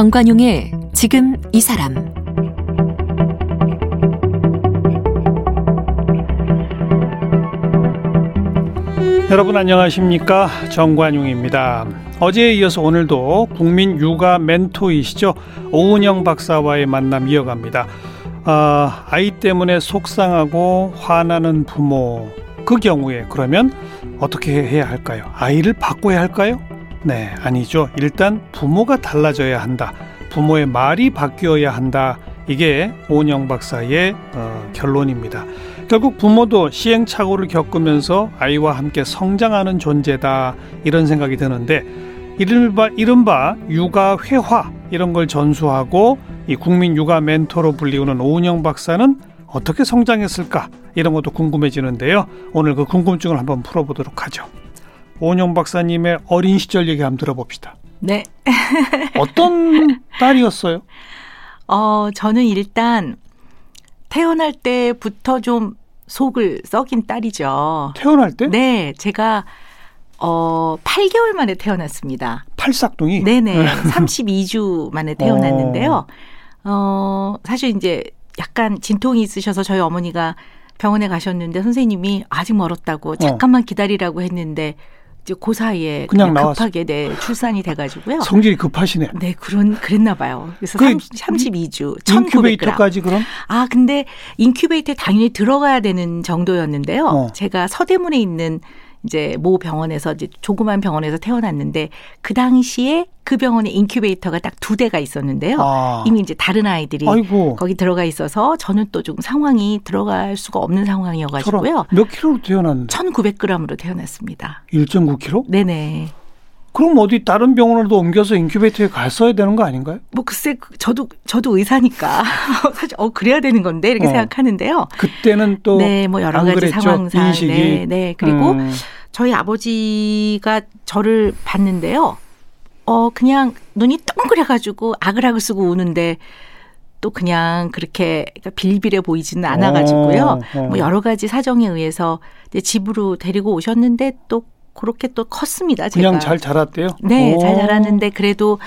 정관용의 지금 이 사람 여러분 안녕하십니까 정관용입니다. 어제에 이어서 오늘도 국민 육아 멘토이시죠 오은영 박사와의 만남 이어갑니다. 아, 아이 때문에 속상하고 화나는 부모 그 경우에 그러면 어떻게 해야 할까요? 아이를 바꿔야 할까요? 네, 아니죠. 일단 부모가 달라져야 한다. 부모의 말이 바뀌어야 한다. 이게 오은영 박사의 어, 결론입니다. 결국 부모도 시행착오를 겪으면서 아이와 함께 성장하는 존재다. 이런 생각이 드는데 이른바, 이른바 육아 회화 이런 걸 전수하고 이 국민 육아 멘토로 불리우는 오은영 박사는 어떻게 성장했을까 이런 것도 궁금해지는데요. 오늘 그 궁금증을 한번 풀어보도록 하죠. 오은영 박사님의 어린 시절 얘기 한번 들어봅시다. 네. 어떤 딸이었어요? 어, 저는 일단 태어날 때부터 좀 속을 썩인 딸이죠. 태어날 때? 네, 제가 어 8개월 만에 태어났습니다. 팔싹둥이? 네네. 32주 만에 태어났는데요. 어, 사실 이제 약간 진통이 있으셔서 저희 어머니가 병원에 가셨는데 선생님이 아직 멀었다고 잠깐만 기다리라고 했는데 이제 그 사이에 그냥 그냥 급하게 네, 출산이 돼가지고요. 성질이 급하시네. 네, 그런 그랬나 봐요. 그래서 그 30, 32주, 1900g. 인큐베이터까지 그럼? 아, 근데 인큐베이터에 당연히 들어가야 되는 정도였는데요. 어. 제가 서대문에 있는 이제 모 병원에서 이제 조그만 병원에서 태어났는데 그 당시에 그 병원에 인큐베이터가 딱 두 대가 있었는데요. 아. 이미 이제 다른 아이들이 아이고. 거기 들어가 있어서 저는 또 좀 상황이 들어갈 수가 없는 상황이어가지고요. 몇 킬로로 태어났는데? 1,900g으로 태어났습니다. 1.9 킬로? 네네. 그럼 어디 다른 병원으로 옮겨서 인큐베이터에 갔어야 되는 거 아닌가요? 뭐 글쎄 그- 저도 저도 의사니까 사실 어 그래야 되는 건데 이렇게 어. 생각하는데요. 그때는 또 네, 뭐 여러 안 가지 그랬죠? 상황상 인식이. 네, 네. 그리고 음. 저희 아버지가 저를 봤는데요. 어 그냥 눈이 동그래 가지고 아글아글 쓰고 우는데 또 그냥 그렇게 그러니까 빌빌해 보이지는 않아 가지고요. 어, 어. 뭐 여러 가지 사정에 의해서 이제 집으로 데리고 오셨는데 또 그렇게 또 컸습니다. 제가. 그냥 잘 자랐대요? 네, 오. 잘 자랐는데 그래도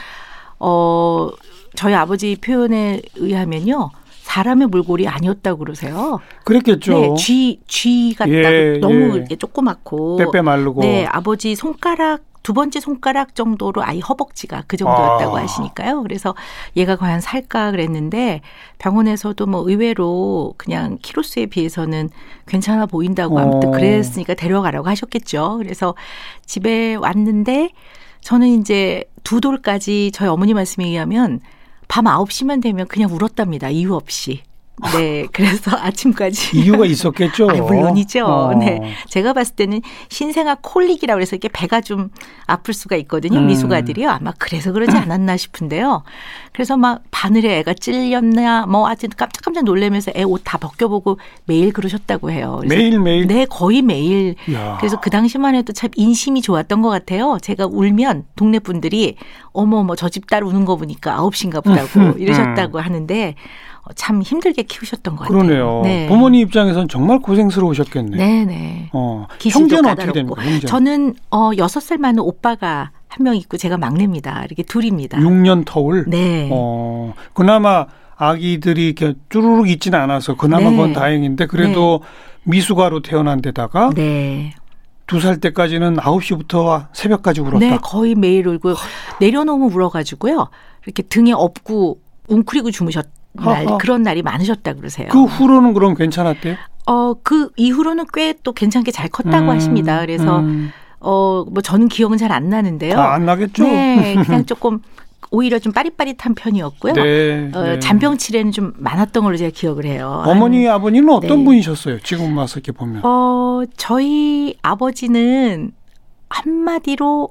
어 저희 아버지 표현에 의하면요. 사람의 몰골이 아니었다고 그러세요. 그랬겠죠. 네, 쥐, 쥐 같다고 예, 너무 예. 이렇게 조그맣고. 빼빼 마르고. 네, 아버지 손가락 두 번째 손가락 정도로 아이 허벅지가 그 정도였다고 아. 하시니까요. 그래서 얘가 과연 살까 그랬는데 병원에서도 뭐 의외로 그냥 키로수에 비해서는 괜찮아 보인다고 아무튼 어. 그랬으니까 데려가라고 하셨겠죠. 그래서 집에 왔는데 저는 이제 두 돌까지 저희 어머니 말씀에 의하면 밤 9시만 되면 그냥 울었답니다. 이유 없이. 네. 그래서 아침까지. 이유가 있었겠죠. 아, 물론이죠. 어. 네. 제가 봤을 때는 신생아 콜릭이라고 해서 이렇게 배가 좀 아플 수가 있거든요. 음. 미숙아들이요. 아마 그래서 그러지 않았나 싶은데요. 그래서 막 바늘에 애가 찔렸나 뭐 하여튼 깜짝깜짝 놀라면서 애 옷 다 벗겨보고 매일 그러셨다고 해요. 그래서 매일 매일? 네, 거의 매일. 야. 그래서 그 당시만 해도 참 인심이 좋았던 것 같아요. 제가 울면 동네 분들이 어머 어머 저 집 딸 우는 거 보니까 아홉 시인가 보다고 음. 이러셨다고 하는데 어, 참 힘들게 키우셨던 것 같아요. 그러네요. 네. 부모님 입장에서는 정말 고생스러우셨겠네. 네, 네. 어. 형제는 어떻게. 됩니까? 형제. 저는 어 여섯 살 많은 오빠가 한 명 있고 제가 막내입니다. 이렇게 둘입니다. 6년 터울. 네. 어. 그나마 아기들이 이렇게 쭈루룩 있지는 않아서 그나마 네. 그건 다행인데 그래도 미숙아로 태어난 데다가 네. 두살 때까지는 9시부터 새벽까지 울었다. 네, 거의 매일 울고 내려놓으면 울어가지고요. 이렇게 등에 업고 웅크리고 주무셨 날. 그런 날이 많으셨다 그러세요. 그 후로는 그럼 괜찮았대요? 어, 그 이후로는 꽤 또 괜찮게 잘 컸다고 음, 하십니다. 그래서 음. 어, 뭐 저는 기억은 잘 안 나는데요. 아, 안 나겠죠? 네, 그냥 조금 오히려 좀 빠릿빠릿한 편이었고요. 네, 어, 네. 잔병 치레는 좀 많았던 걸로 제가 기억을 해요. 어머니 아버님은 어떤 네. 분이셨어요? 지금 와서 이렇게 보면. 어, 저희 아버지는 한마디로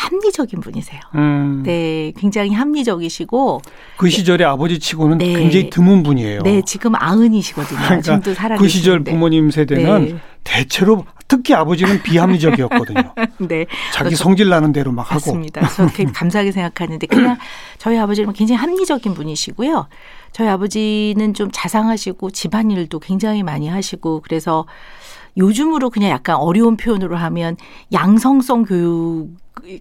합리적인 분이세요. 음, 네, 굉장히 합리적이시고, 그 시절에 아버지 치고는 네. 굉장히 드문 분이에요. 네, 지금 아흔이시거든요. 그러니까 지금도 살아 그 시절. 부모님 세대는 네. 대체로 특히 아버지는 비합리적이었거든요. 네, 자기. 성질 나는 대로 막 하고. 맞습니다. 저 되게 감사하게 생각하는데 그냥 저희 아버지는 굉장히 합리적인 분이시고요. 저희 아버지는 좀 자상하시고 집안일도 굉장히 많이 하시고 그래서 요즘으로 그냥 약간 어려운 표현으로 하면 양성성 교육을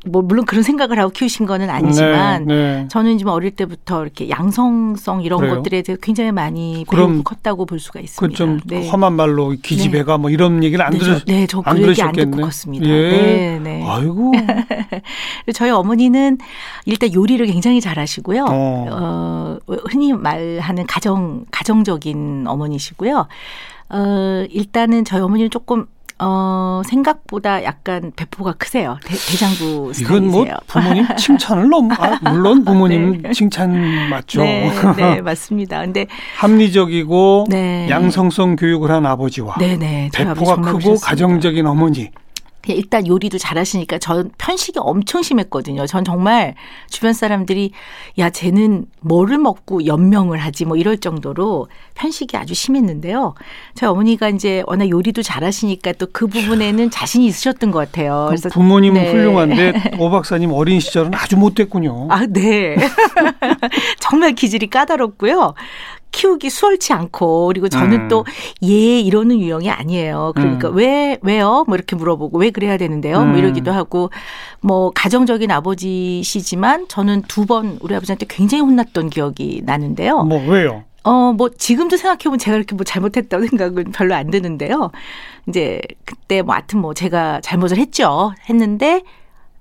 뭐 물론 그런 생각을 하고 키우신 거는 아니지만 네, 네. 저는 지금 어릴 때부터 이렇게 양성성 이런 그래요? 것들에 대해 굉장히 많이 배우고 컸다고 볼 수가 있습니다. 그좀 네. 험한 말로 기집애가 뭐 이런 얘기를 안 네, 들으 저, 네, 저안그 얘기 안. 듣고 컸습니다. 예. 네, 네. 아이고. 저희 어머니는 일단 요리를 굉장히 잘하시고요. 어. 어, 흔히 말하는 가정 가정적인 어머니시고요. 어, 일단은 저희 어머니는 조금 어, 생각보다 약간 배포가 크세요. 대, 대장부 이건 뭐 스타일이세요. 부모님 칭찬을 넘 아, 물론 부모님 네. 칭찬 맞죠. 네, 네, 맞습니다. 근데 합리적이고 네. 양성성 교육을 한 아버지와 네, 네. 배포가 크고. 가정적인 어머니. 그냥 일단 요리도 잘하시니까 전 편식이 엄청 심했거든요. 전 정말 주변 사람들이 야 쟤는 뭐를 먹고 연명을 하지 뭐 이럴 정도로 편식이 아주 심했는데요. 저희 어머니가 이제 워낙 요리도 잘하시니까 또 그 부분에는 자신이 있으셨던 것 같아요. 그래서 부모님은 네. 훌륭한데 오 박사님 어린 시절은 아주 못됐군요. 아, 네. 정말 기질이 까다롭고요. 키우기 수월치 않고 그리고 저는 음. 또예 이러는 유형이 아니에요. 그러니까 음. 왜 왜요? 뭐 이렇게 물어보고 왜 그래야 되는데요? 음. 뭐 이러기도 하고 뭐 가정적인 아버지시지만 저는 두 번 우리 아버지한테 굉장히 혼났던 기억이 나는데요. 뭐 왜요? 어, 뭐, 지금도 생각해보면 제가 이렇게 뭐 잘못했다고 생각은 별로 안 드는데요. 이제 그때 뭐 하여튼 뭐 제가 잘못을 했죠. 했는데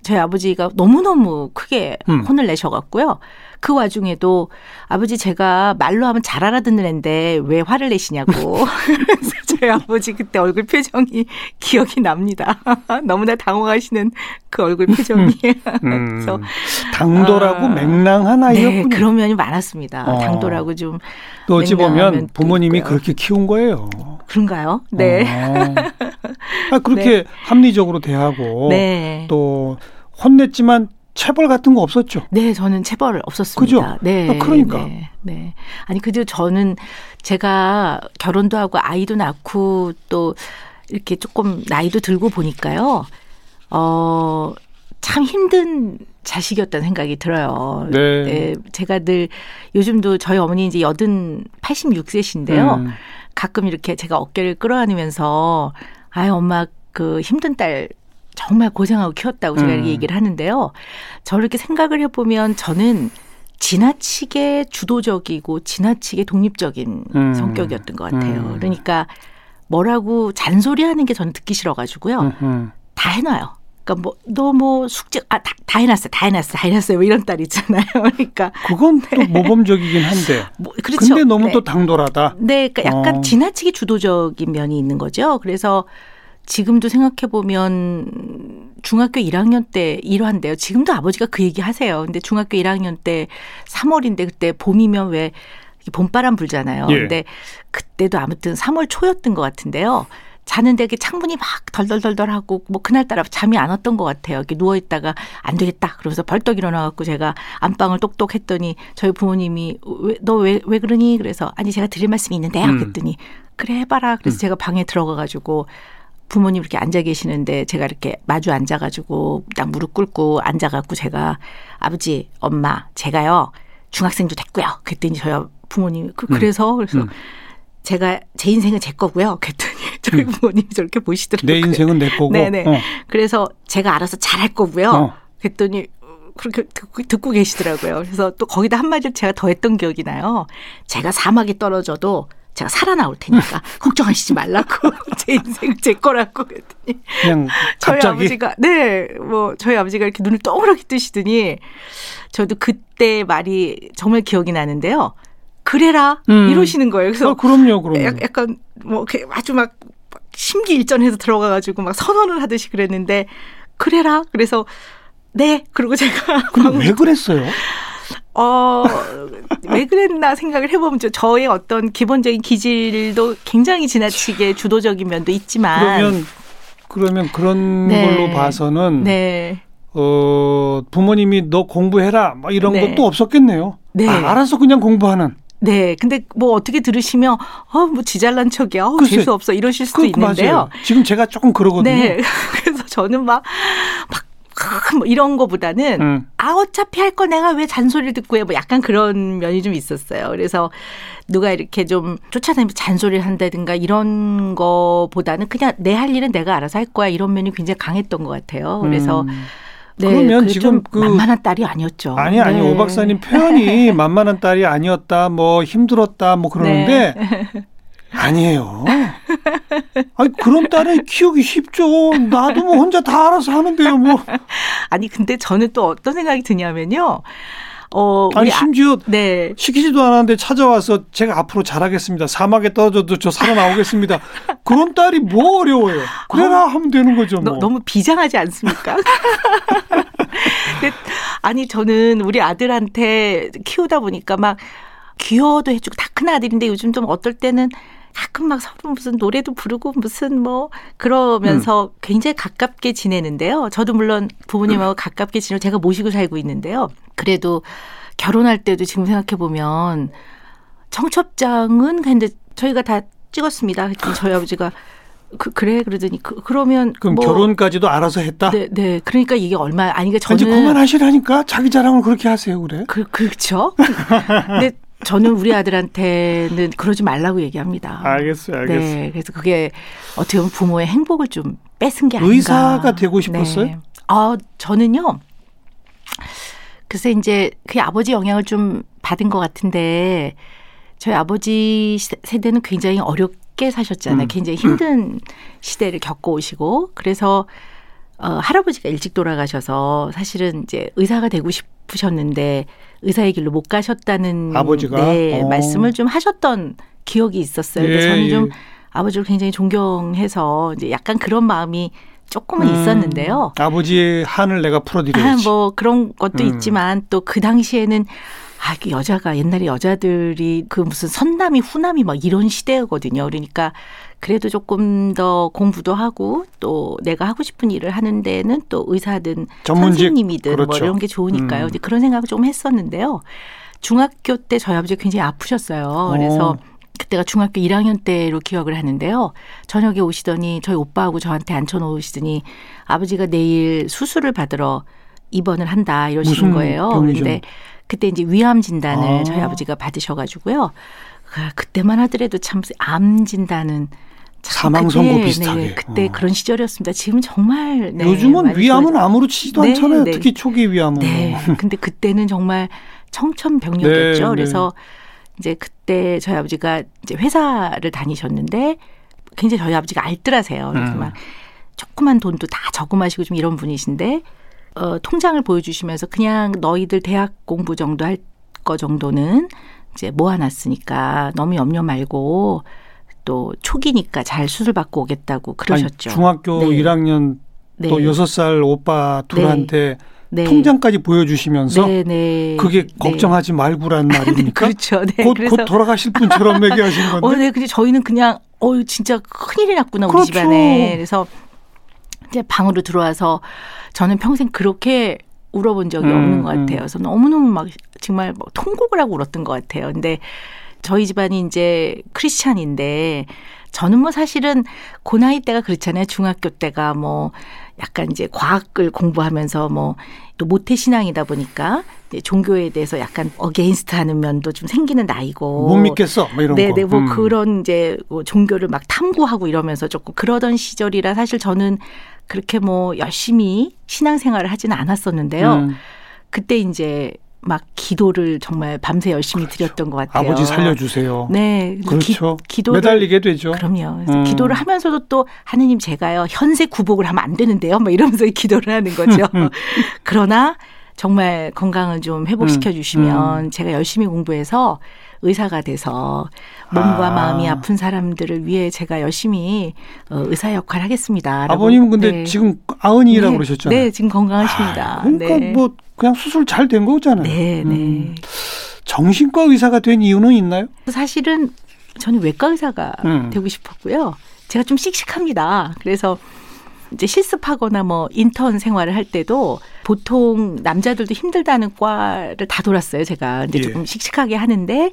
저희 아버지가 너무너무 크게 음. 혼을 내셔갖고요. 그 와중에도 아버지 제가 말로 하면 잘 알아듣는 애인데 왜 화를 내시냐고. 그래서 저희 아버지 그때 얼굴 표정이 기억이 납니다. 너무나 당황하시는 그 얼굴 표정이. 음, 그래서 당돌하고 아, 맹랑한 네, 아이였군요. 그런 면이 많았습니다. 어. 당돌하고 좀 또 어찌 보면 부모님이 있고요. 그렇게 키운 거예요. 그런가요? 네. 어. 아, 그렇게 합리적으로 대하고 네. 또 혼냈지만 체벌 같은 거 없었죠. 네, 저는 체벌 없었습니다. 그죠? 네. 아, 그러니까. 네, 네. 아니, 그래도 저는 제가 결혼도 하고 아이도 낳고 또 이렇게 조금 나이도 들고 보니까요. 어, 참 힘든 자식이었다는 생각이 들어요. 네. 제가 늘 요즘도 저희 어머니 이제 여든 86세신데요. 음. 가끔 이렇게 제가 어깨를 끌어안으면서 아유 엄마 그 힘든 딸 정말 고생하고 키웠다고 제가 음. 이렇게 얘기를 하는데요. 저를 이렇게 생각을 해보면 저는 지나치게 주도적이고 지나치게 독립적인 음. 성격이었던 것 같아요. 음. 그러니까 뭐라고 잔소리하는 게 저는 듣기 싫어가지고요. 음, 음. 다 해놔요. 그러니까 뭐 너뭐 숙제 아다 다 해놨어, 다 해놨어, 다 해놨어요. 뭐 이런 딸 있잖아요. 그러니까 그건 또 모범적이긴 한데. 뭐 그렇죠. 근데 너무 네. 또 당돌하다. 네, 그러니까 약간 어. 지나치게 주도적인 면이 있는 거죠. 그래서 지금도 생각해 보면 중학교 1학년 때 일화인데요. 지금도 아버지가 그 얘기 하세요. 근데 중학교 1학년 때 3월인데 그때 봄이면 왜 봄바람 불잖아요. 예. 근데 그때도 아무튼 3월 초였던 것 같은데요. 자는데 이렇게 창문이 막 덜덜덜덜하고 뭐 그날따라 잠이 안 왔던 것 같아요. 이렇게 누워 있다가 안 되겠다. 그러면서 벌떡 일어나갖고 제가 안방을 똑똑 했더니 저희 부모님이 너왜왜 그러니? 그래서 아니 제가 드릴 말씀이 있는데요. 음. 그랬더니 그래 해봐라. 그래서 제가 방에 들어가가지고 부모님 이렇게 앉아 계시는데 제가 이렇게 마주 앉아가지고 딱 무릎 꿇고 앉아갖고 제가 아버지, 엄마, 제가요 중학생도 됐고요. 그랬더니 저희 부모님이 그, 그래서 그래서 음. 제가 제 인생은 제 거고요. 그랬더니 저희 부모님이 저렇게 보시더라고요. 내 인생은 내 거고. 네네. 어. 그래서 제가 알아서 잘할 거고요. 어. 그랬더니 그렇게 듣고, 듣고 계시더라고요. 그래서 또 거기다 한마디를 제가 더 했던 기억이 나요. 제가 사막에 떨어져도 제가 살아나올 테니까 걱정하시지 말라고 제 인생 제 거라고 그랬더니 그냥 저희 갑자기 아버지가 네 뭐 저희 아버지가 이렇게 눈을 동그랗게 뜨시더니 저도 그때 말이 정말 기억이 나는데요. 그래라 음. 이러시는 거예요. 그래서 어, 그럼요, 그럼요. 약- 약간 뭐 이렇게 아주 막 심기일전해서 들어가가지고 막 선언을 하듯이 그랬는데 그래라 그래서 네 그리고 제가 왜 그랬어요? 어 왜 그랬나 생각을 해보면 저- 저의 어떤 기본적인 기질도 굉장히 지나치게 주도적인 면도 있지만 그러면 그러면 그런 네. 걸로 봐서는 네 어 부모님이 너 공부해라 뭐 이런 네. 것도 없었겠네요. 네. 아, 알아서 그냥 공부하는. 네. 근데 뭐 어떻게 들으시면 어 뭐 지잘난 척이야. 어, 재수 없어. 이러실 수도 그 있는데요. 맞아요. 지금 제가 조금 그러거든요. 네. 그래서 저는 막 막, 뭐 이런 거보다는 음. 아 어차피 할 거 내가 왜 잔소리를 듣고 해 뭐 약간 그런 면이 좀 있었어요. 그래서 누가 이렇게 좀 쫓아다니면서 잔소리를 한다든가 이런 거보다는 그냥 내 할 일은 내가 알아서 할 거야 이런 면이 굉장히 강했던 것 같아요. 그래서 음. 네, 그러면 지금 좀 그- 만만한 딸이 아니었죠. 아니 아니 네. 오 박사님 표현이 만만한 딸이 아니었다 뭐 힘들었다 뭐 그러는데 네. 아니에요. 아니 그런 딸을 키우기 쉽죠. 나도 뭐 혼자 다 알아서 하는데요. 뭐 아니 근데 저는 또 어떤 생각이 드냐면요. 어, 아니 아- 심지어 네. 시키지도 않았는데 찾아와서 제가 앞으로 잘하겠습니다. 사막에 떨어져도 저 살아나오겠습니다. 그런 딸이 뭐 어려워요. 그래라 하면 되는 거죠. 뭐. 너, 너무 비장하지 않습니까? 근데 아니 저는 우리 아들한테 키우다 보니까 막 귀여워도 해주고 다 큰 아들인데 요즘 좀 어떨 때는 가끔 막 서로 무슨 노래도 부르고 무슨 뭐 그러면서 음. 굉장히 가깝게 지내는데요. 저도 물론 부모님하고 가깝게 지내고 제가 모시고 살고 있는데요. 그래도 결혼할 때도 지금 생각해 보면 청첩장은 근데 저희가 다 찍었습니다. 저희 아버지가 그, 그래 그러더니 그, 그러면 그럼 뭐 결혼까지도 알아서 했다. 네, 네. 그러니까 이게 얼마 아니 그러니까 이제 저는 그만하시라니까 자기 자랑을 그렇게 하세요 그래. 그 그렇죠. 근데 저는 우리 아들한테는 그러지 말라고 얘기합니다. 알겠어요, 알겠어요. 네, 그래서 그게 어떻게 보면 부모의 행복을 좀 뺏은 게 아닌가. 의사가 되고 싶었어요? 네. 아, 저는요. 글쎄 이제 그 아버지 영향을 좀 받은 것 같은데 저희 아버지 시- 세대는 굉장히 어렵게 사셨잖아요. 음. 굉장히 힘든 시대를 겪어오시고 그래서 어, 할아버지가 일찍 돌아가셔서 사실은 이제 의사가 되고 싶으셨는데 의사의 길로 못 가셨다는 아버지가? 네, 어. 말씀을 좀 하셨던 기억이 있었어요. 예, 저는 예. 좀 아버지를 굉장히 존경해서 이제 약간 그런 마음이 조금은 음, 있었는데요. 아버지의 한을 내가 아, 풀어드려야지. 뭐 그런 것도 음. 있지만 또 그 당시에는 아, 그 여자가 옛날에 여자들이 그 무슨 선남이 후남이 막 이런 시대거든요. 그러니까 그래도 조금 더 공부도 하고 또 내가 하고 싶은 일을 하는 데는 또 의사든 전문직, 선생님이든 뭐 그렇죠. 이런 게 좋으니까요. 음. 그런 생각을 좀 했었는데요. 중학교 때 저희 아버지가 굉장히 아프셨어요. 그래서 어. 그때가 중학교 1학년 때로 기억을 하는데요. 저녁에 오시더니 저희 오빠하고 저한테 앉혀놓으시더니 아버지가 내일 수술을 받으러 입원을 한다 이러시는 거예요. 병이죠? 그런데 그때 이제 위암 진단을 아. 저희 아버지가 받으셔 가지고요. 그- 그때만 하더라도 참 암 진단은 참 사망 선고 비슷하게. 네, 그때 어. 그런 시절이었습니다. 지금 정말 네, 요즘은 위암은 좋아져- 아무렇지도 네, 않잖아요. 네. 특히 초기 위암은. 네. 근데 그때는 정말 청천벽력이었죠. 네, 네. 그래서 이제 그때 저희 아버지가 이제 회사를 다니셨는데 굉장히 저희 아버지가 알뜰하세요. 그래서 음. 막 조그만 돈도 다 저금하시고 좀 이런 분이신데 어, 통장을 보여주시면서 그냥 너희들 대학 공부 정도 할 거 정도는 이제 모아놨으니까 너무 염려 말고 또 초기니까 잘 수술 받고 오겠다고 그러셨죠. 아니, 중학교 네. 1학년 네. 또 여섯 살 오빠 둘한테 네. 통장까지 보여주시면서 네, 네. 그게 네. 걱정하지 말고란 말입니까? 그렇죠. 네. 곧, 곧 돌아가실 분처럼 얘기하신 건데. 어, 네. 근데 저희는 그냥 어 진짜 큰일이 났구나 우리 그렇죠. 집안에. 그래서 이제 방으로 들어와서 저는 평생 그렇게 울어본 적이 음, 없는 것 음. 같아요. 그래서 너무너무 막 정말 뭐 통곡을 하고 울었던 것 같아요. 근데 저희 집안이 이제 크리스찬인데 저는 뭐 사실은 그 나이 때가 그렇잖아요. 중학교 때가 뭐 약간 이제 과학을 공부하면서 뭐 또 모태 신앙이다 보니까 종교에 대해서 약간 against 하는 면도 좀 생기는 나이고 못 믿겠어. 뭐 이런 거. 네네 뭐 음. 그런 이제 뭐 종교를 막 탐구하고 이러면서 조금 그러던 시절이라 사실 저는 그렇게 뭐 열심히 신앙생활을 하지는 않았었는데요. 음. 그때 이제 막 기도를 정말 밤새 열심히 드렸던 것 같아요. 아버지 살려주세요. 네, 그렇죠. 기, 기도를 매달리게 되죠. 그럼요. 음. 기도를 하면서도 또 하느님 제가요 현세 구복을 하면 안 되는데요. 뭐 이러면서 기도를 하는 거죠. 그러나 정말 건강을 좀 회복시켜 음. 주시면 제가 열심히 공부해서 의사가 돼서 몸과 아. 마음이 아픈 사람들을 위해 제가 열심히 어, 의사 역할 하겠습니다. 아버님은 근데 네. 지금 아흔이라고 네, 그러셨잖아요. 네, 지금 건강하십니다. 아, 그러니까 네. 뭐 그냥 수술 잘 된 거잖아요. 네, 네. 음. 정신과 의사가 된 이유는 있나요? 사실은 저는 외과 의사가 음. 되고 싶었고요. 제가 좀 씩씩합니다. 그래서 이제 실습하거나 뭐 인턴 생활을 할 때도 보통 남자들도 힘들다는 과를 다 돌았어요. 제가 근데 예. 조금 씩씩하게 하는데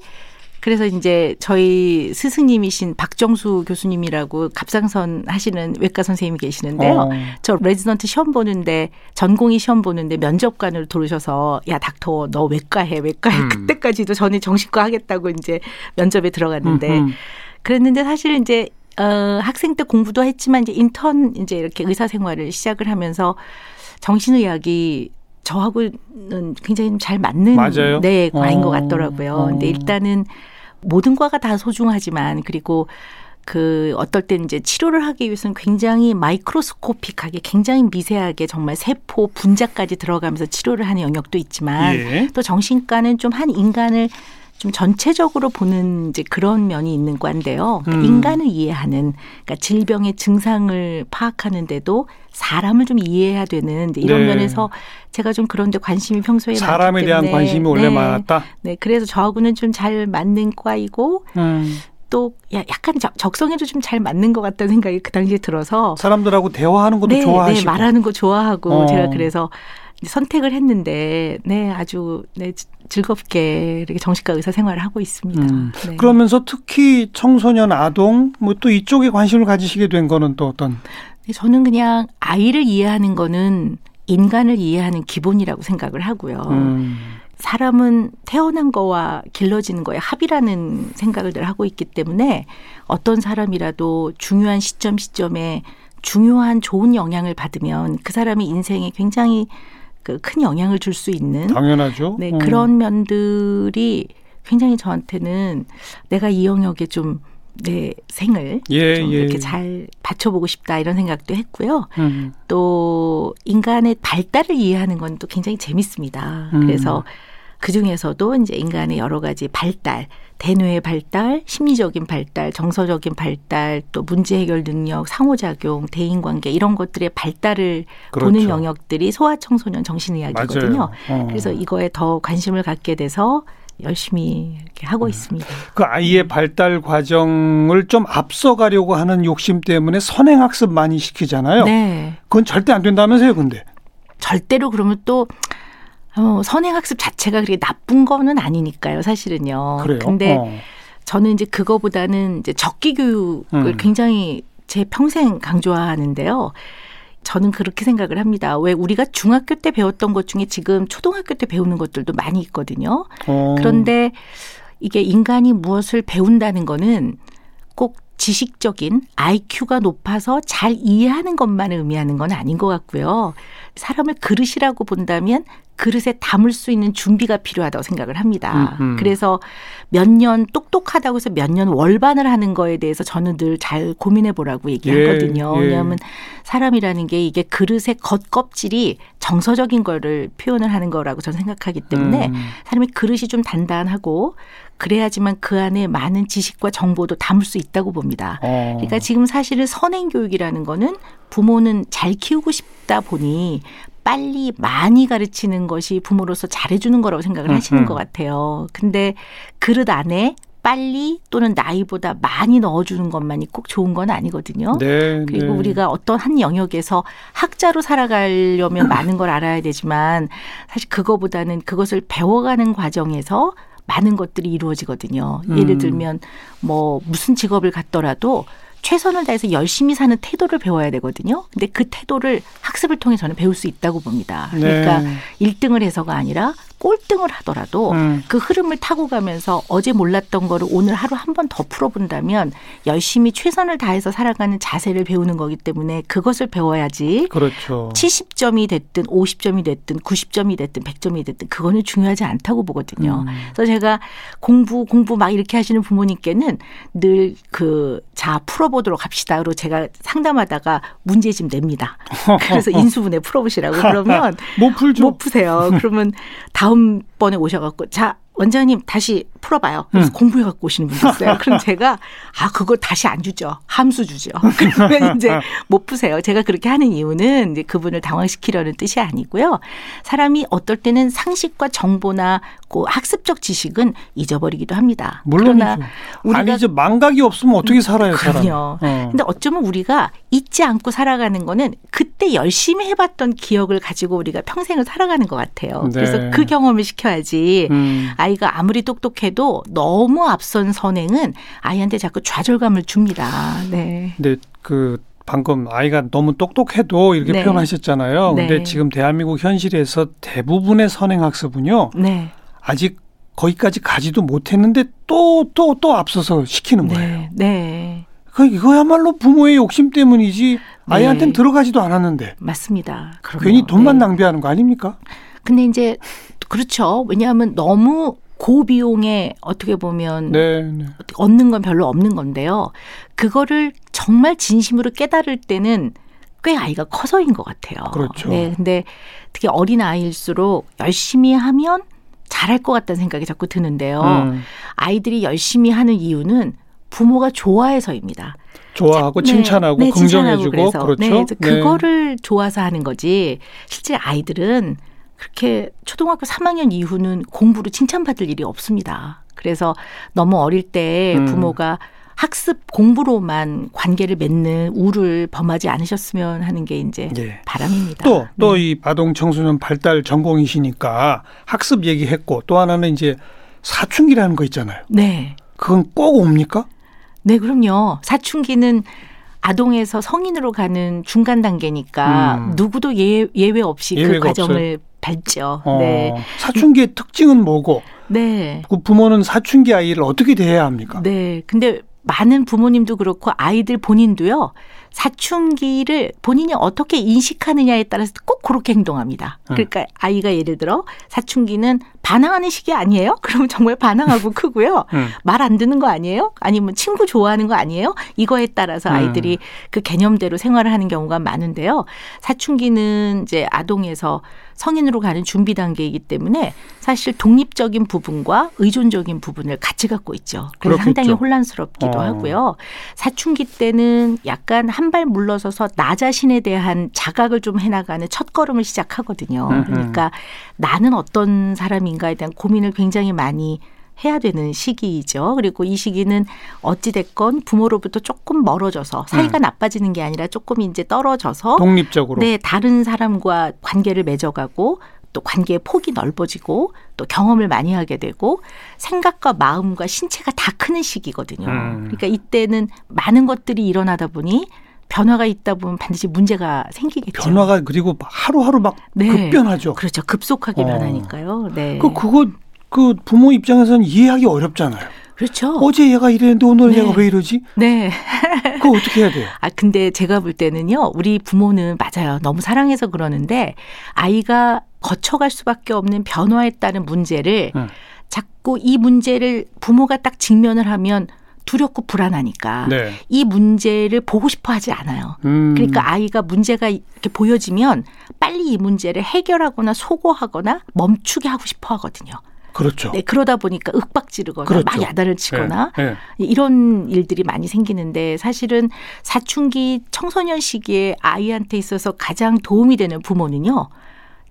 그래서 이제 저희 스승님이신 박정수 교수님이라고 갑상선 하시는 외과 선생님이 계시는데요. 어. 저 레지던트 시험 보는데 전공의 시험 보는데 면접관으로 들어오셔서 야 닥터 너 외과해 외과해 음. 그때까지도 저는 정신과 하겠다고 이제 면접에 들어갔는데 음, 음. 그랬는데 사실 이제 어 학생 때 공부도 했지만 이제 인턴 이제 이렇게 의사 생활을 시작을 하면서 정신의학이 저하고는 굉장히 잘 맞는 맞아요? 네 과인 어. 것 같더라고요. 어. 근데 일단은 모든 과가 다 소중하지만 그리고 그 어떨 때는 이제 치료를 하기 위해서는 굉장히 마이크로스코픽하게 굉장히 미세하게 정말 세포 분자까지 들어가면서 치료를 하는 영역도 있지만 예. 또 정신과는 좀 한 인간을 좀 전체적으로 보는 이제 그런 면이 있는 과인데요. 그러니까 음. 인간을 이해하는 그러니까 질병의 증상을 파악하는데도 사람을 좀 이해해야 되는 이런 네. 면에서 제가 좀 그런데 관심이 평소에 사람에 대한 관심이 원래 네. 많았다. 네, 그래서 저하고는 좀 잘 맞는 과이고 음. 또 야, 약간 적- 적성에도 좀 잘 맞는 것 같다는 생각이 그 당시에 들어서 사람들하고 대화하는 것도 네, 좋아하시고. 네, 말하는 거 좋아하고 어. 제가 그래서 선택을 했는데 네 아주 네 지- 즐겁게 이렇게 정신과 의사 생활을 하고 있습니다. 음. 네. 그러면서 특히 청소년, 아동 뭐 또 이쪽에 관심을 가지시게 된 거는 또 어떤 네, 저는 그냥 아이를 이해하는 거는 인간을 이해하는 기본이라고 생각을 하고요. 음. 사람은 태어난 거와 길러지는 거에 합이라는 생각을 늘 하고 있기 때문에 어떤 사람이라도 중요한 시점 시점에 중요한 좋은 영향을 받으면 그 사람의 인생에 굉장히 그 큰 영향을 줄 수 있는 당연하죠. 네, 음. 그런 면들이 굉장히 저한테는 내가 이 영역에 좀 내 생을 예, 좀 예. 이렇게 잘 바쳐보고 싶다 이런 생각도 했고요. 음. 또 인간의 발달을 이해하는 건 또 굉장히 재밌습니다. 음. 그래서 그 중에서도 이제 인간의 여러 가지 발달, 대뇌의 발달, 심리적인 발달, 정서적인 발달, 또 문제 해결 능력, 상호작용, 대인관계 이런 것들의 발달을 그렇죠. 보는 영역들이 소아청소년 정신의학이거든요. 어. 그래서 이거에 더 관심을 갖게 돼서 열심히 이렇게 음. 하고 있습니다. 그 아이의 발달 과정을 좀 앞서가려고 하는 욕심 때문에 선행학습 많이 시키잖아요. 네. 그건 절대 안 된다면서요, 근데. 절대로 그러면 또 어, 선행학습 자체가 그렇게 나쁜 거는 아니니까요, 사실은요. 그래요. 근데 어. 저는 이제 그거보다는 이제 적기 교육을 음. 굉장히 제 평생 강조하는데요. 저는 그렇게 생각을 합니다. 왜 우리가 중학교 때 배웠던 것 중에 지금 초등학교 때 배우는 것들도 많이 있거든요. 어. 그런데 이게 인간이 무엇을 배운다는 거는 꼭 지식적인 IQ가 높아서 잘 이해하는 것만을 의미하는 건 아닌 것 같고요. 사람을 그릇이라고 본다면 그릇에 담을 수 있는 준비가 필요하다고 생각을 합니다. 음, 음. 그래서 몇 년 똑똑하다고 해서 몇 년 월반을 하는 거에 대해서 저는 늘 잘 고민해 보라고 얘기하거든요. 예, 예. 왜냐하면 사람이라는 게 이게 그릇의 겉껍질이 정서적인 거를 표현을 하는 거라고 저는 생각하기 때문에 음. 사람의 그릇이 좀 단단하고 그래야지만 그 안에 많은 지식과 정보도 담을 수 있다고 봅니다. 어. 그러니까 지금 사실은 선행 교육이라는 거는 부모는 잘 키우고 싶다 보니 빨리 많이 가르치는 것이 부모로서 잘해주는 거라고 생각을 음, 하시는 음. 것 같아요. 근데 그릇 안에 빨리 또는 나이보다 많이 넣어주는 것만이 꼭 좋은 건 아니거든요. 네, 그리고 네. 우리가 어떤 한 영역에서 학자로 살아가려면 많은 걸 알아야 되지만 사실 그거보다는 그것을 배워가는 과정에서 많은 것들이 이루어지거든요. 예를 음. 들면 뭐 무슨 직업을 갖더라도 최선을 다해서 열심히 사는 태도를 배워야 되거든요. 근데 그 태도를 학습을 통해 저는 배울 수 있다고 봅니다. 그러니까 네. 일 1등을 해서가 아니라 꼴등을 하더라도 음. 그 흐름을 타고 가면서 어제 몰랐던 거를 오늘 하루 한 번 더 풀어본다면 열심히 최선을 다해서 살아가는 자세를 배우는 거기 때문에 그것을 배워야지 그렇죠. 70점이 됐든 50점이 됐든 90점이 됐든 100점이 됐든 그거는 중요하지 않다고 보거든요. 음. 그래서 제가 공부 공부 막 이렇게 하시는 부모님께는 늘 그 자 풀어보도록 합시다로 제가 상담하다가 문제 집 냅니다. 그래서 인수분해 풀어보시라고 그러면 못 풀죠. 못 푸세요. 그러면 다 음번에 오셔갖고 자 원장님 다시 풀어봐요. 그래서 음. 공부해갖고 오시는 분도 있어요. 그럼 제가 아 그거 다시 안 주죠. 함수 주죠. 그러면 이제 못 푸세요. 제가 그렇게 하는 이유는 이제 그분을 당황시키려는 뜻이 아니고요. 사람이 어떨 때는 상식과 정보나 그 학습적 지식은 잊어버리기도 합니다. 물론이죠. 그러나 우리가 아니죠. 망각이 없으면 어떻게 살아요, 사람. 그럼요. 어. 근데 어쩌면 우리가 잊지 않고 살아가는 거는 그때 열심히 해봤던 기억을 가지고 우리가 평생을 살아가는 것 같아요. 네. 그래서 그 경험을 시켜야지 음. 아이가 아무리 똑똑해도 너무 앞선 선행은 아이한테 자꾸 좌절감을 줍니다. 네. 근데 그 방금 아이가 너무 똑똑해도 이렇게 네. 표현하셨잖아요. 네. 근데 지금 대한민국 현실에서 대부분의 선행학습은요. 네. 아직 거기까지 가지도 못했는데 또 또 또 앞서서 시키는 거예요. 네. 네. 그 이거야말로 부모의 욕심 때문이지 아이한테는 네. 들어가지도 않았는데 맞습니다. 그럼요. 괜히 돈만 네. 낭비하는 거 아닙니까? 근데 이제 그렇죠. 왜냐하면 너무 고비용에 어떻게 보면 네, 네. 얻는 건 별로 없는 건데요. 그거를 정말 진심으로 깨달을 때는 꽤 아이가 커서인 것 같아요. 그렇죠. 네, 근데 특히 어린 아이일수록 열심히 하면 잘할 것 같다는 생각이 자꾸 드는데요. 음, 아이들이 열심히 하는 이유는 부모가 좋아해서입니다. 좋아하고 네, 칭찬하고 네, 긍정해주고 칭찬하고 그래서. 그렇죠. 네, 그래서 그거를 좋아서 하는 거지. 실제 아이들은 그렇게 초등학교 3학년 이후는 공부로 칭찬받을 일이 없습니다. 그래서 너무 어릴 때 음. 부모가 학습 공부로만 관계를 맺는 우를 범하지 않으셨으면 하는 게 이제 예. 바람입니다. 또또 네. 이 아동 청소년 발달 전공이시니까 학습 얘기했고 또 하나는 이제 사춘기라는 거 있잖아요. 네. 그건 꼭 옵니까? 네, 그럼요. 사춘기는 아동에서 성인으로 가는 중간 단계니까 음. 누구도 예, 예외 없이 그 과정을 밟죠. 어, 네. 사춘기의 특징은 뭐고 네. 그 부모는 사춘기 아이를 어떻게 대해야 합니까? 네. 근데 많은 부모님도 그렇고 아이들 본인도요. 사춘기를 본인이 어떻게 인식하느냐에 따라서 꼭 그렇게 행동합니다. 음. 그러니까 아이가 예를 들어 사춘기는 반항하는 시기 아니에요? 그러면 정말 반항하고 크고요. 음. 말안 듣는 거 아니에요? 아니면 친구 좋아하는 거 아니에요? 이거에 따라서 음. 아이들이 그 개념대로 생활을 하는 경우가 많은데요. 사춘기는 이제 아동에서 성인으로 가는 준비 단계이기 때문에 사실 독립적인 부분과 의존적인 부분을 같이 갖고 있죠. 그래서 그렇겠죠. 상당히 혼란스럽기도 어. 하고요. 사춘기 때는 약간 한 발 물러서서 나 자신에 대한 자각을 좀 해나가는 첫 걸음을 시작하거든요. 그러니까 나는 어떤 사람인가에 대한 고민을 굉장히 많이 해야 되는 시기이죠. 그리고 이 시기는 어찌됐건 부모로부터 조금 멀어져서 사이가 음. 나빠지는 게 아니라 조금 이제 떨어져서 독립적으로. 네, 다른 사람과 관계를 맺어가고 또 관계의 폭이 넓어지고 또 경험을 많이 하게 되고 생각과 마음과 신체가 다 크는 시기거든요. 음. 그러니까 이때는 많은 것들이 일어나다 보니 변화가 있다 보면 반드시 문제가 생기겠죠. 변화가 그리고 하루하루 막 네. 급변하죠. 그렇죠. 급속하게 어. 변하니까요. 네. 그 그거 그 부모 입장에서는 이해하기 어렵잖아요. 그렇죠. 어제 얘가 이랬는데 오늘 네. 얘가 왜 이러지? 네. 그거 어떻게 해야 돼요? 아, 근데 제가 볼 때는요, 우리 부모는 맞아요. 너무 사랑해서 그러는데, 아이가 거쳐갈 수밖에 없는 변화에 따른 문제를 음. 자꾸 이 문제를 부모가 딱 직면을 하면 두렵고 불안하니까 네. 이 문제를 보고 싶어 하지 않아요. 음. 그러니까 아이가 문제가 이렇게 보여지면 빨리 이 문제를 해결하거나 소거하거나 멈추게 하고 싶어 하거든요. 그렇죠. 네, 그러다 보니까 윽박지르거나 그렇죠. 막 야단을 치거나 예, 예. 이런 일들이 많이 생기는데 사실은 사춘기 청소년 시기에 아이한테 있어서 가장 도움이 되는 부모는요.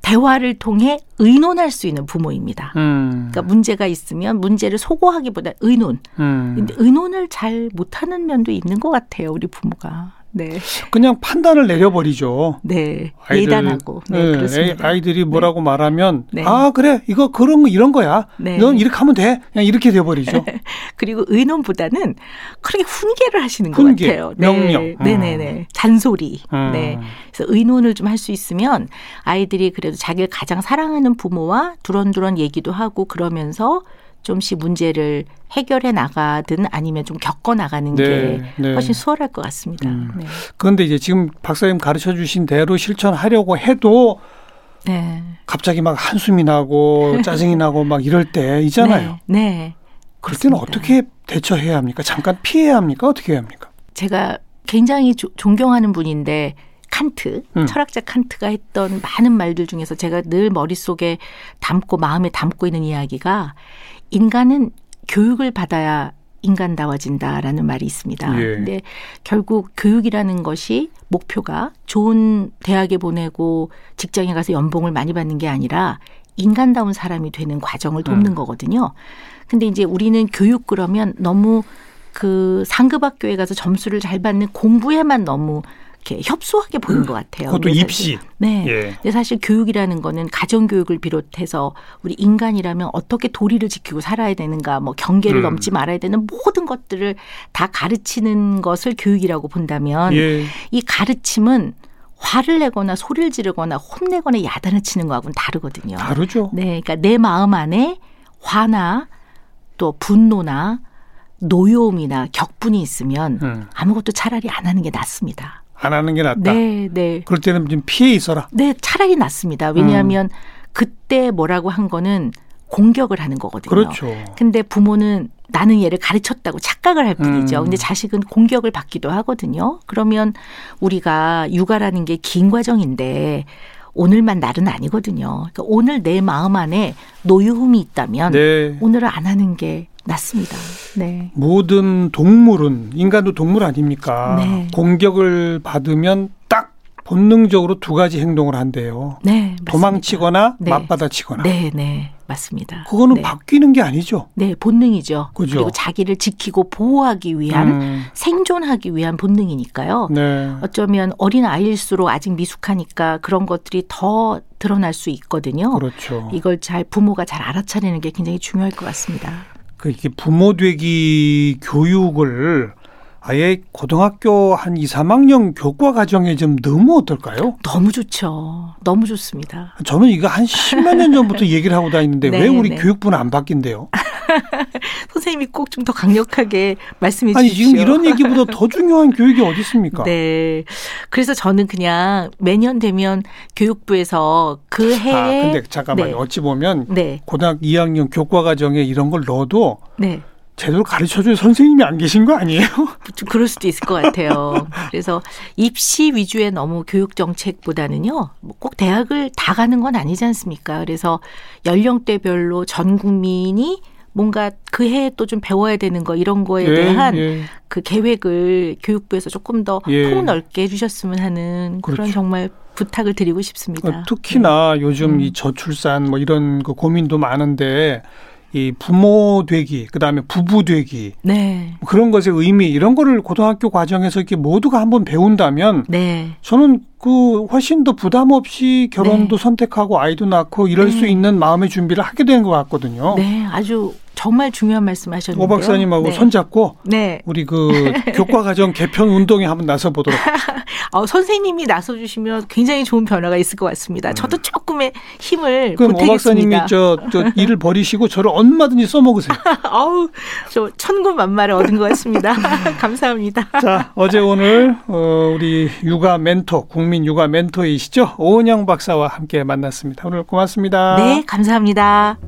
대화를 통해 의논할 수 있는 부모입니다. 음. 그러니까 문제가 있으면 문제를 소고하기보다 의논. 음. 근데 의논을 잘 못하는 면도 있는 것 같아요, 우리 부모가. 네, 그냥 판단을 내려버리죠. 네, 아이들, 예단하고. 네, 예, 그렇습니다. 아이들이 뭐라고 말하면 네. 아 그래 이거 그런 거 이런 거야. 네. 넌 이렇게 하면 돼. 그냥 이렇게 돼버리죠. 그리고 의논보다는 그렇게 훈계를 하시는 것 훈계, 같아요. 명령. 네, 네, 네. 잔소리. 음. 네. 그래서 의논을 좀 할 수 있으면 아이들이 그래도 자기를 가장 사랑하는 부모와 두런두런 얘기도 하고 그러면서 좀씩 문제를 해결해 나가든 아니면 좀 겪어 나가는 네, 게 네. 훨씬 수월할 것 같습니다. 음. 네. 그런데 이제 지금 박사님 가르쳐 주신 대로 실천하려고 해도 네. 갑자기 막 한숨이 나고 짜증이 나고 막 이럴 때 있잖아요. 네. 네. 그럴 때는 그렇습니다. 어떻게 대처해야 합니까? 잠깐 피해야 합니까? 어떻게 해야 합니까? 제가 굉장히 조- 존경하는 분인데 칸트 음. 철학자 칸트가 했던 많은 말들 중에서 제가 늘 머릿속에 담고 마음에 담고 있는 이야기가 인간은 교육을 받아야 인간다워진다라는 말이 있습니다. 예. 근데 결국 교육이라는 것이 목표가 좋은 대학에 보내고 직장에 가서 연봉을 많이 받는 게 아니라 인간다운 사람이 되는 과정을 돕는 음. 거거든요. 근데 이제 우리는 교육 그러면 너무 그 상급 학교에 가서 점수를 잘 받는 공부에만 너무 이렇게 협소하게 보는 것 같아요. 그것도 입시. 네. 예. 근데 사실 교육이라는 거는 가정 교육을 비롯해서 우리 인간이라면 어떻게 도리를 지키고 살아야 되는가, 뭐 경계를 음. 넘지 말아야 되는 모든 것들을 다 가르치는 것을 교육이라고 본다면 예. 이 가르침은 화를 내거나 소리를 지르거나 혼내거나 야단을 치는 거하고는 다르거든요. 다르죠. 네, 그러니까 내 마음 안에 화나 또 분노나 노여움이나 격분이 있으면 음. 아무것도 차라리 안 하는 게 낫습니다. 안 하는 게 낫다. 네, 네. 그럴 때는 좀 피해 있어라. 네, 차라리 낫습니다. 왜냐하면 그때 뭐라고 한 거는 공격을 하는 거거든요. 그렇죠. 근데 부모는 나는 얘를 가르쳤다고 착각을 할 뿐이죠. 음. 근데 자식은 공격을 받기도 하거든요. 그러면 우리가 육아라는 게 긴 과정인데 오늘만 날은 아니거든요. 그러니까 오늘 내 마음 안에 노유움이 있다면 네. 오늘을 안 하는 게 낫습니다. 네. 모든 동물은 인간도 동물 아닙니까? 네. 공격을 받으면 딱 본능적으로 두 가지 행동을 한대요. 네. 도망치거나 네. 맞받아치거나. 네, 네. 맞습니다. 그거는 네. 바뀌는 게 아니죠. 네, 본능이죠. 그죠. 리고 자기를 지키고 보호하기 위한 음, 생존하기 위한 본능이니까요. 네. 어쩌면 어린 아이일수록 아직 미숙하니까 그런 것들이 더 드러날 수 있거든요. 그렇죠. 이걸 잘 부모가 잘 알아차리는 게 굉장히 중요할 것 같습니다. 그 이게 부모 되기 교육을 아예 고등학교 한 2, 3학년 교과 과정에 좀 넣으면 어떨까요? 너무 좋죠. 너무 좋습니다. 저는 이거 한 십몇 년 전부터 얘기를 하고 다니는데 네, 왜 우리 네. 교육부는 안 바뀐대요? 선생님이 꼭 좀 더 강력하게 말씀해 아니 주십시오. 지금 이런 얘기보다 더 중요한 교육이 어디 있습니까? 네. 그래서 저는 그냥 매년 되면 교육부에서 그 해에 아 근데 잠깐만요. 네. 어찌 보면 네. 고등학교 2학년 교과 과정에 이런 걸 넣어도 네. 제대로 가르쳐줄 선생님이 안 계신 거 아니에요? 좀 그럴 수도 있을 것 같아요. 그래서 입시 위주의 너무 교육 정책보다는요, 뭐꼭 대학을 다 가는 건 아니지 않습니까? 그래서 연령대별로 전 국민이 뭔가 그 해에 또 좀 배워야 되는 거 이런 거에 대한 예. 그 계획을 교육부에서 조금 더 예. 폭넓게 해주셨으면 하는 그런 그렇죠. 정말 부탁을 드리고 싶습니다. 어, 특히나 요즘 음. 이 저출산 뭐 이런 그 고민도 많은데 이 부모 되기 그 다음에 부부 되기 네. 뭐 그런 것의 의미 이런 거를 고등학교 과정에서 이렇게 모두가 한번 배운다면 네. 저는 그 훨씬 더 부담 없이 결혼도 선택하고 아이도 낳고 이럴 네. 수 있는 마음의 준비를 하게 되는 것 같거든요. 네. 아주 정말 중요한 말씀 하셨는데요. 오 박사님하고 네. 손잡고 네. 우리 그 교과 과정 개편 운동에 한번 나서 보도록 어, 선생님이 나서 주시면 굉장히 좋은 변화가 있을 것 같습니다. 저도 조금의 힘을 음. 그럼 오 박사님이 보태겠습니다. 저, 저 일을 버리시고 저를 얼마든지 써먹으세요. 아우, 저 천군만마를 얻은 것 같습니다. 감사합니다. 자, 어제 오늘 어, 우리 육아 멘토, 국민 육아 멘토이시죠? 오은영 박사와 함께 만났습니다. 오늘 고맙습니다. 네, 감사합니다.